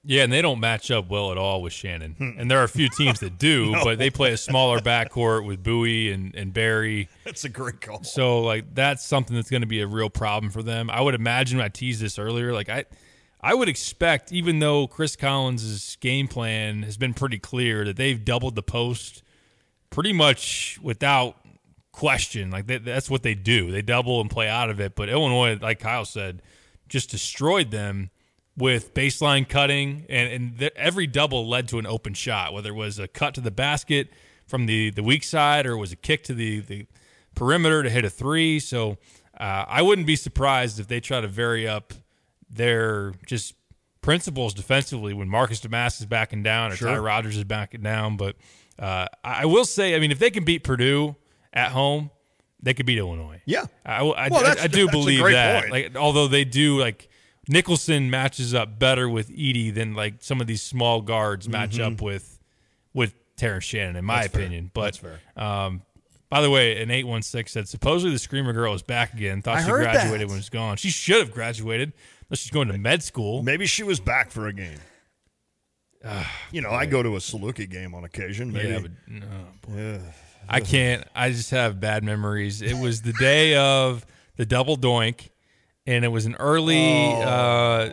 Yeah, and they don't match up well at all with Shannon. Hmm. And there are a few teams that do, No. but they play a smaller backcourt with Buie and, and Berry. That's a great call. So like that's something that's going to be a real problem for them. I would imagine I teased this earlier. Like I, I would expect even though Chris Collins' game plan has been pretty clear that they've doubled the post pretty much without question. Like that, that's what they do. They double and play out of it. But Illinois, like Kyle said, just destroyed them with baseline cutting, and, and th- every double led to an open shot, whether it was a cut to the basket from the, the weak side or it was a kick to the, the perimeter to hit a three. So uh, I wouldn't be surprised if they try to vary up their just principles defensively when Marcus Domask is backing down or Sure. Ty Rodgers is backing down. But uh, I will say, I mean, if they can beat Purdue at home, they could beat Illinois. Yeah. I, I, Well, I- I do believe that. point. Like, although they do like Nicholson matches up better with Edie than like some of these small guards match Mhm. up with with Terrence Shannon, in my That's fair. opinion. But That's fair. Um, by the way, an eight one six said supposedly the Screamer girl is back again. Thought I she graduated that. when she was gone. She should have graduated. Unless she's going to med school. Maybe she was back for a game. you know, I go to a Saluki game on occasion. Maybe. Yeah, but no, Yeah. I can't. I just have bad memories. It was the day of the double doink, and it was an early, Oh. uh,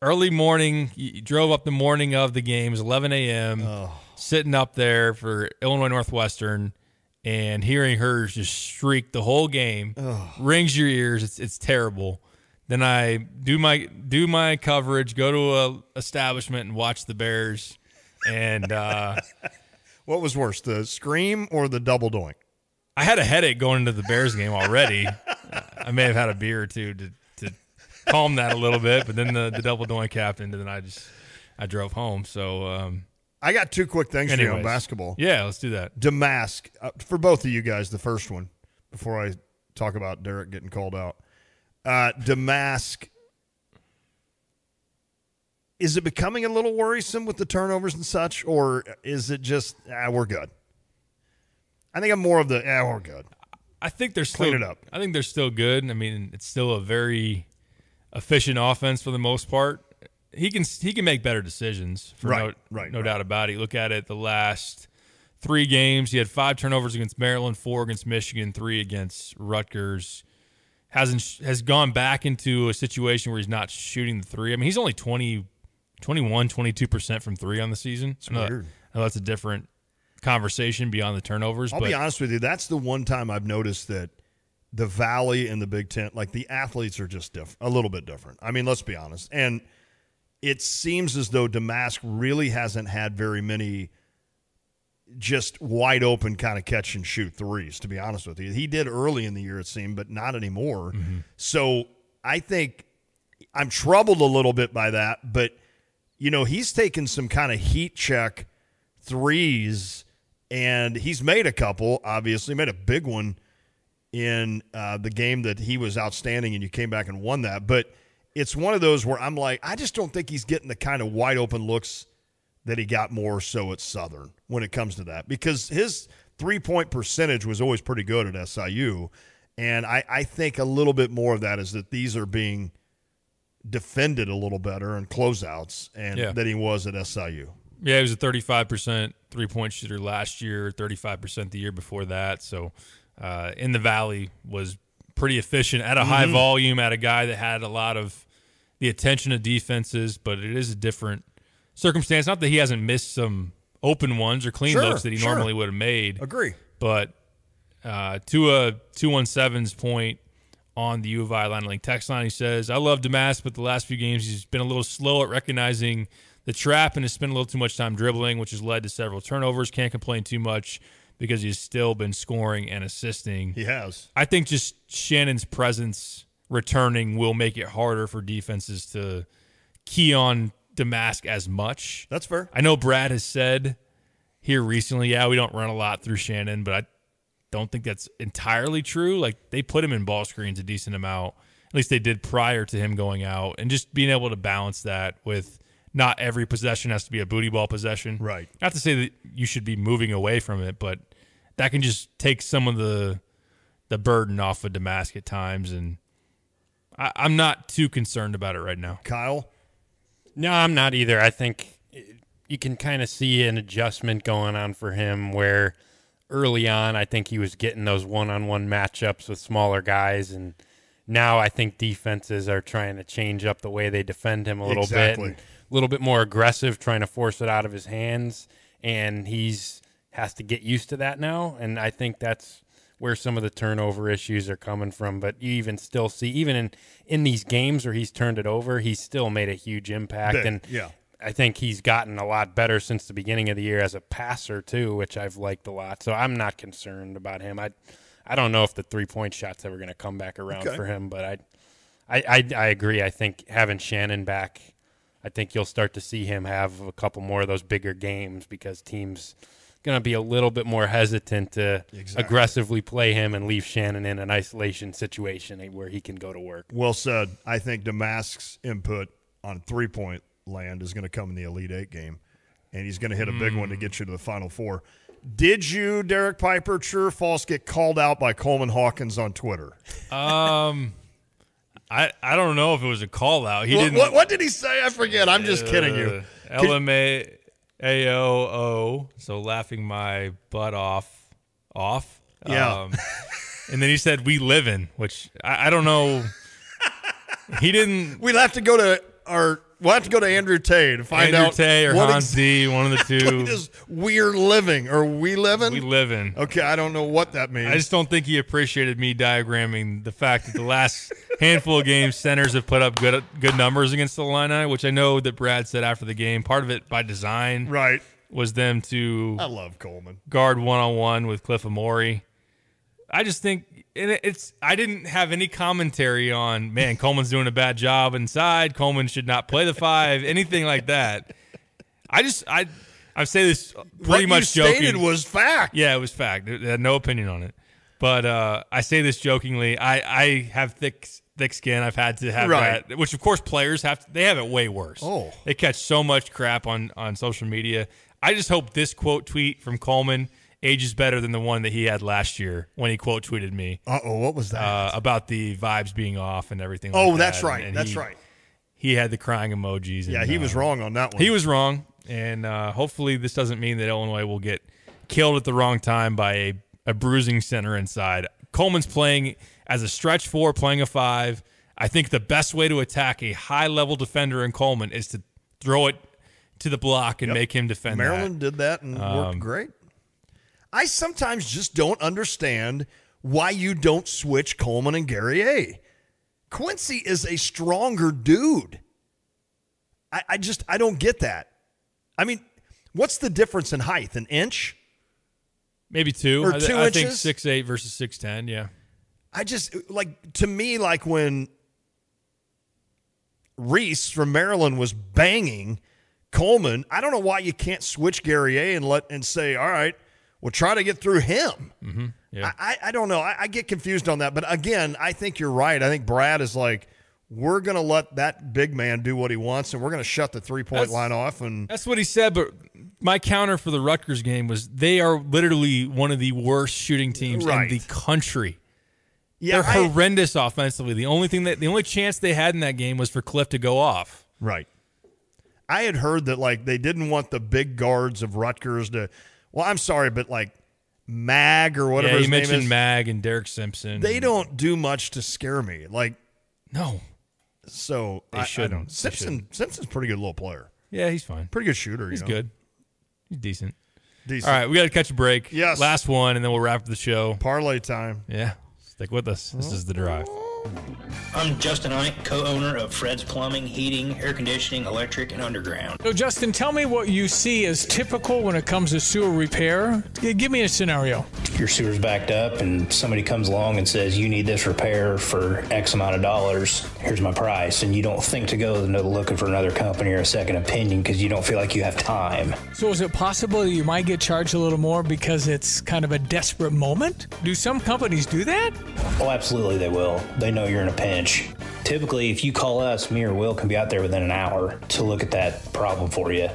early morning. You drove up the morning of the game. It was 11 a.m. Oh. Sitting up there for Illinois Northwestern, and hearing her just shriek the whole game rings your ears. It's it's terrible. Then I do my do my coverage, go to a establishment and watch the Bears, and. uh What was worse, the scream or the double doink? I had a headache going into the Bears game already. I may have had a beer or two to, to calm that a little bit, but then the, the double doink happened, and then I just I drove home. So um, I got two quick things for you on basketball. Yeah, let's do that. Domask uh, for both of you guys. The first one before I talk about Derek getting called out. Uh, Domask. Is it becoming a little worrisome with the turnovers and such, or is it just ah, we're good? I think I'm more of the ah, we're good. I think they're still Clean it up. I think they're still good. I mean, it's still a very efficient offense for the most part. He can he can make better decisions, for Right, no, right, no right. doubt about it. You look at it, the last three games, he had five turnovers against Maryland, four against Michigan, three against Rutgers. Hasn't has gone back into a situation where he's not shooting the three. I mean, he's only 20, 21, 22 percent from three on the season. It's I know- weird. I know that's a different conversation beyond the turnovers. I'll but be honest with you. That's the one time I've noticed that the Valley and the Big Ten, like the athletes are just different, a little bit different. I mean, let's be honest. And it seems as though Domask really hasn't had very many just wide open kind of catch and shoot threes, to be honest with you. He did early in the year, it seemed, but not anymore. Mm-hmm. So I think I'm troubled a little bit by that, but you know, he's taken some kind of heat check threes and he's made a couple, obviously, made a big one in uh, the game that he was outstanding and you came back and won that. But it's one of those where I'm like, I just don't think he's getting the kind of wide open looks that he got more so at Southern when it comes to that because his three point percentage was always pretty good at SIU. And I, I think a little bit more of that is that these are being defended a little better and closeouts and Yeah. than he was at SIU. Yeah, he was a 35% three point shooter last year, 35% the year before that. So uh, in the Valley was pretty efficient at a high Mhm. volume, at a guy that had a lot of the attention of defenses, but it is a different circumstance. Not that he hasn't missed some open ones or clean Sure, looks that he sure. normally would have made. Agree. But uh, to a 217's point on the U of I line link text line, he says, I love Domask, but the last few games he's been a little slow at recognizing the trap and has spent a little too much time dribbling, which has led to several turnovers. Can't complain too much because he's still been scoring and assisting. He has. I think just Shannon's presence returning will make it harder for defenses to key on Domask as much. That's fair. I know Brad has said here recently, yeah, we don't run a lot through Shannon, but I don't think that's entirely true. Like they put him in ball screens a decent amount. At least they did prior to him going out, and just being able to balance that with not every possession has to be a booty ball possession. Right. Not to say that you should be moving away from it, but that can just take some of the the burden off of Domask at times, and I, I'm not too concerned about it right now. Kyle, No, I'm not either. I think you can kind of see an adjustment going on for him where early on, I think he was getting those one on one matchups with smaller guys. And now I think defenses are trying to change up the way they defend him a little Exactly. bit. A little bit more aggressive, trying to force it out of his hands. And he's has to get used to that now. And I think that's where some of the turnover issues are coming from. But you even still see, even in, in these games where he's turned it over, he's still made a huge impact. Big, and yeah. I think he's gotten a lot better since the beginning of the year as a passer too, which I've liked a lot. So I'm not concerned about him. I I don't know if the three point shot's ever going to come back around Okay. for him, but I, I I I agree. I think having Shannon back, I think you'll start to see him have a couple more of those bigger games because teams going to be a little bit more hesitant to Exactly. aggressively play him and leave Shannon in an isolation situation where he can go to work. well said. I think Domask's input on three point land is going to come in the Elite Eight game, and he's going to hit a big one to get you to the Final Four. Did you, Derek Piper, true or false, get called out by Coleman Hawkins on Twitter? Um, I I don't know if it was a call out. He what, didn't. what, what did he say? I forget. I'm just kidding you. Uh, LMA AOO. So laughing my butt off, off. Yeah. Um, and then he said, "We live in," which I, I don't know. He didn't. We'll have to go to our. We'll have to go to Andrew Tay to find Andrew out Tay or Hans ex- D, one of the two. what is we're living or we living? We live in. Okay, I don't know what that means. I just don't think he appreciated me diagramming the fact that the last handful of games, centers have put up good good numbers against the Illini, which I know that Brad said after the game. Part of it by design, right? was them to I love Coleman. guard one on one with Cliff Omoruyi. I just think and it's. I didn't have any commentary on man. Coleman's doing a bad job inside. Coleman should not play the five. Anything like that. I just I I say this pretty What you much joking. stated was fact. Yeah, it was fact. I had no opinion on it. But uh, I say this jokingly. I, I have thick thick skin. I've had to have Right. that, which of course players have. To, they have it way worse. Oh. they catch so much crap on on social media. I just hope this quote tweet from Coleman ages better than the one that he had last year when he quote tweeted me. Uh oh, what was that? Uh, about the vibes being off and everything. oh, like that's that. right. And that's he- right. He had the crying emojis. Yeah, and, he was uh, wrong on that one. he was wrong, and uh, hopefully this doesn't mean that Illinois will get killed at the wrong time by a, a bruising center inside. Coleman's playing as a stretch four, playing a five. I think the best way to attack a high level defender in Coleman is to throw it to the block and Yep. make him defend. that. Maryland did that and Um, worked great. I sometimes just don't understand why you don't switch Coleman and Guerrier. Quincy is a stronger dude. I, I just I don't get that. I mean, what's the difference in height? An inch? maybe two Or I, two I think inches? six eight versus six ten. Yeah, I just like to me like when Reese from Maryland was banging Coleman. I don't know why you can't switch Guerrier and let and say, all right, we'll try to get through him. mm-hmm. yeah. I, I don't know. I, I get confused on that. But again, I think you're right. I think Brad is like, we're going to let that big man do what he wants, and we're going to shut the three point That's- line off. And That's what he said, but my counter for the Rutgers game was they are literally one of the worst shooting teams Right. in the country. yeah, They're I- horrendous offensively. The only thing that the only chance they had in that game was for Cliff to go off. Right. I had heard that like they didn't want the big guards of Rutgers to. Well, I'm sorry, but like Mag or whatever yeah, his you name mentioned is, Mag and Derek Simpson. they don't do much to scare me. Like No. so, They I, I shouldn't. don't. They Simpson Simpson's pretty good little player. Yeah, he's fine. Pretty good shooter. He's you know? good. He's decent. Decent. All right, we got to catch a break. Yes. Last one, and then we'll wrap the show. Parlay time. Yeah. Stick with us. This is the drive. I'm Justin Ike, co-owner of Fred's Plumbing, Heating, Air Conditioning, Electric, and Underground. So, Justin, tell me what you see as typical when it comes to sewer repair. Give me a scenario. Your sewer's backed up and somebody comes along and says, you need this repair for X amount of dollars. Here's my price. And you don't think to go looking for another company or a second opinion because you don't feel like you have time. So, is it possible that you might get charged a little more because it's kind of a desperate moment? Do some companies do that? Oh, absolutely they will. They know you're in a pinch. Typically, if you call us, me or Will can be out there within an hour to look at that problem for you.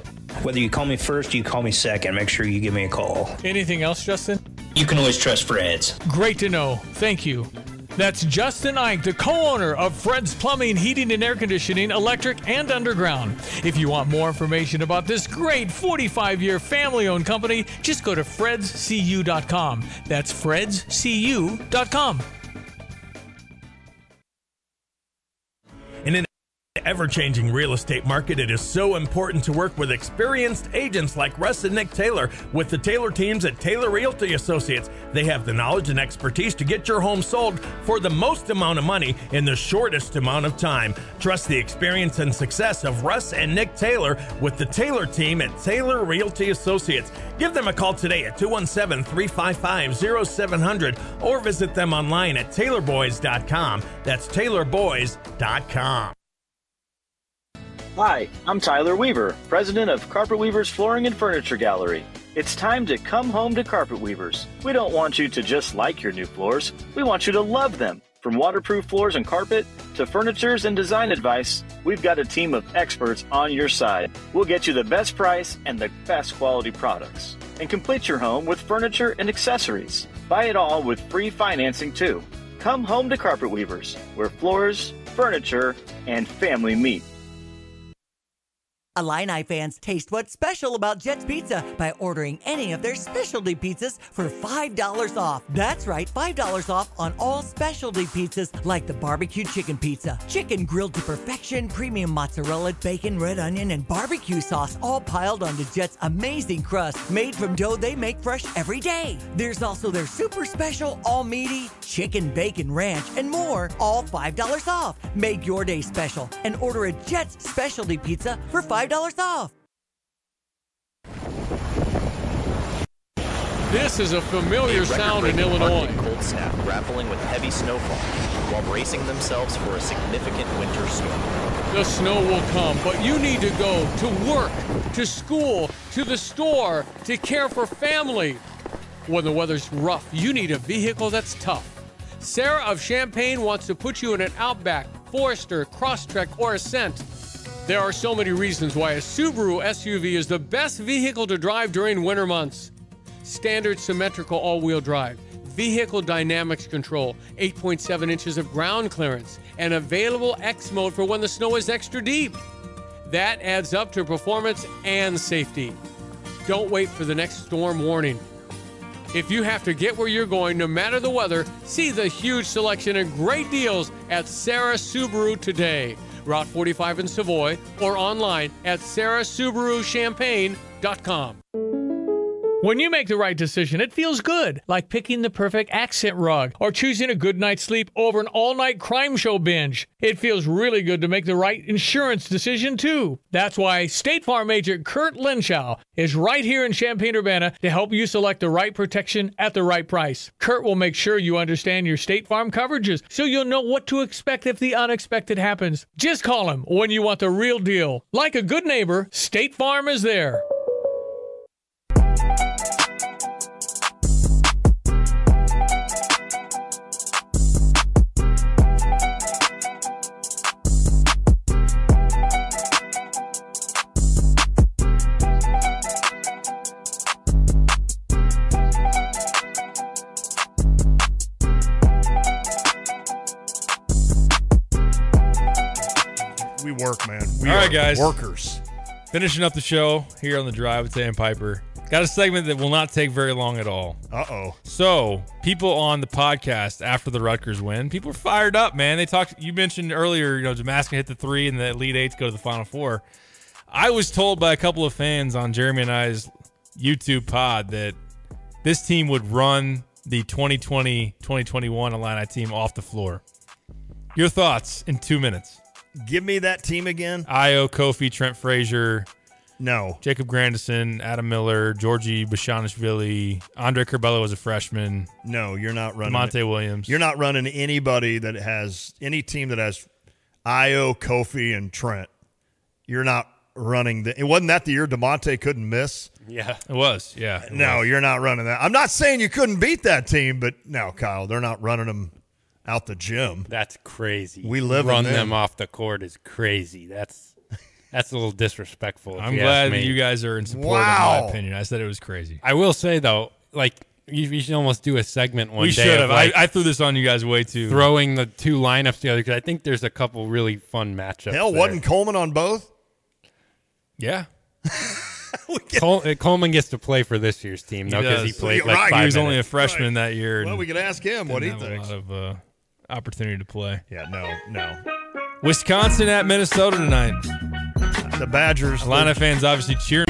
Whether you call me first or you call me second, make sure you give me a call. Anything else, Justin? You can always trust Fred's. Great to know. Thank you. That's Justin Ike, the co owner of Fred's Plumbing, Heating, and Air Conditioning, Electric, and Underground. If you want more information about this great 45 year family owned company, just go to fredscu.com. That's fredscu.com. ever changing real estate market, it is so important to work with experienced agents like Russ and Nick Taylor with the Taylor teams at Taylor Realty Associates. They have the knowledge and expertise to get your home sold for the most amount of money in the shortest amount of time. Trust the experience and success of Russ and Nick Taylor with the Taylor team at Taylor Realty Associates. Give them a call today at 217 355 0700 or visit them online at taylorboys.com. That's taylorboys.com. Hi, I'm Tyler Weaver, president of Carpet Weavers Flooring and Furniture Gallery. It's time to come home to Carpet Weavers. We don't want you to just like your new floors, we want you to love them. From waterproof floors and carpet to furnitures and design advice, we've got a team of experts on your side. We'll get you the best price and the best quality products. And complete your home with furniture and accessories. Buy it all with free financing too. Come home to Carpet Weavers, where floors, furniture, and family meet. Illini fans taste what's special about Jet's Pizza by ordering any of their specialty pizzas for $5 off. That's right, $5 off on all specialty pizzas like the barbecue chicken pizza, chicken grilled to perfection, premium mozzarella, bacon, red onion, and barbecue sauce all piled onto Jet's amazing crust made from dough they make fresh every day. There's also their super special all meaty chicken bacon ranch and more, all $5 off. Make your day special and order a Jet's specialty pizza for $5 off. This is a familiar A sound in Illinois. Arctic cold snap grappling with heavy snowfall while bracing themselves for a significant winter storm. The snow will come, but you need to go to work, to school, to the store, to care for family. When the weather's rough, you need a vehicle that's tough. Serra of Champaign wants to put you in an Outback, Forester, Crosstrek, or Ascent. There are so many reasons why a Subaru SUV is the best vehicle to drive during winter months. Standard symmetrical all wheel drive, vehicle dynamics control, 8.7 inches of ground clearance, and available X mode for when the snow is extra deep. That adds up to performance and safety. Don't wait for the next storm warning. If you have to get where you're going, no matter the weather, see the huge selection and great deals at Serra Subaru today. Route 45 in Savoy or online at serrasubaruchampaign.com. When you make the right decision, it feels good, like picking the perfect accent rug or choosing a good night's sleep over an all night crime show binge. It feels really good to make the right insurance decision, too. That's why State Farm agent Kurt Lenschow is right here in Champaign Urbana to help you select the right protection at the right price. Kurt will make sure you understand your State Farm coverages so you'll know what to expect if the unexpected happens. Just call him when you want the real deal. Like a good neighbor, State Farm is there. Right, guys. Workers. Finishing up the show here on the drive with Dan Piper. Got a segment that will not take very long at all. Uh oh. So, people on the podcast after the Rutgers win, people are fired up, man. They talked. You mentioned earlier, you know, Damascus hit the three and the Elite Eight to go to the Final Four. I was told by a couple of fans on Jeremy and I's YouTube pod that this team would run the 2020-2021 Illini team off the floor. Your thoughts in two minutes? Give me that team again. Ayo, Kofi, Trent Frazier. No. Jacob Grandison, Adam Miller, Giorgi Bezhanishvili, Andre Curbelo was a freshman. No, you're not running. Monte Williams. You're not running anybody that has any team that has Ayo, Kofi, and Trent. You're not running the. It wasn't that the year Demonte couldn't miss. Yeah, it was. Yeah, it no, was. you're not running that. I'm not saying you couldn't beat that team, but no, Kyle, they're not running them out the gym. That's crazy. We live in run them. them off the court is crazy. That's that's a little disrespectful. if I'm you glad ask that me. you guys are in support Wow. of my opinion. I said it was crazy. I will say though, like you, you should almost do a segment one we day. should have. like, I, I threw this on you guys way too. throwing the two lineups together because I think there's a couple really fun matchups. Hell, there. wasn't Coleman on both? Yeah. Col- Coleman gets to play for this year's team though because he, does. played You're like right, five he was only a minutes. freshman that year. Well, and we could ask him what he didn't have thinks. A lot of uh, opportunity to play. Yeah, no, no. Wisconsin at Minnesota tonight. The Badgers. Atlanta fans obviously cheering.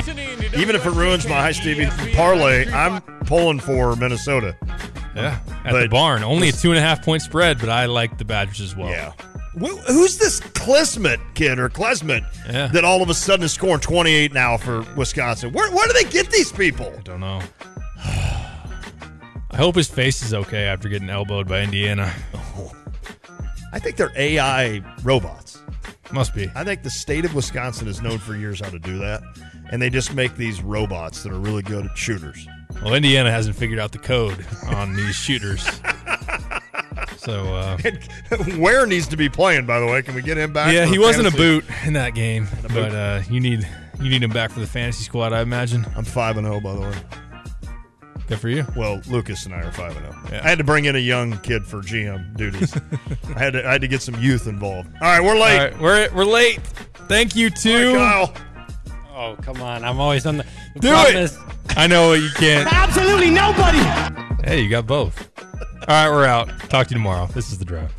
Even if it ruins my high Stevie parlay, I'm pulling for Minnesota. Yeah, at But- the barn. Only a two and a half point spread, but I like the Badgers as well. Yeah. Who's this Klesmit kid or Klesmit Yeah. that all of a sudden is scoring 28 now for Wisconsin? Where, where do they get these people? I Don't know. I hope his face is okay after getting elbowed by Indiana. I think they're AI robots. Must be. I think the state of Wisconsin is known for years how to do that. And they just make these robots that are really good at shooters. Well, Indiana hasn't figured out the code on these shooters. So, uh, Where needs to be playing, by the way. Can we get him back? yeah, he wasn't a boot in that game, but uh, you need you need him back for the fantasy squad, I imagine. I'm 5 and 0, by the way. Good for you. Well, Lucas and I are 5 and 0. Yeah. I had to bring in a young kid for GM duties. I had to I had to get some youth involved. All right, we're late. All right, we're we're late. Thank you too. Kyle. Oh come on! I'm always on the. the Do problem it. is- I know what you can't. Absolutely nobody. Hey, you got both. All right, we're out. Talk to you tomorrow. This is the drive.